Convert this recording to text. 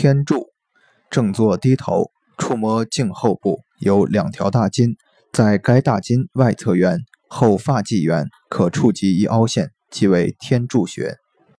天柱正坐低头触摸颈后部有两条大筋在该大筋外侧缘后发际缘可触及一凹陷即为天柱穴。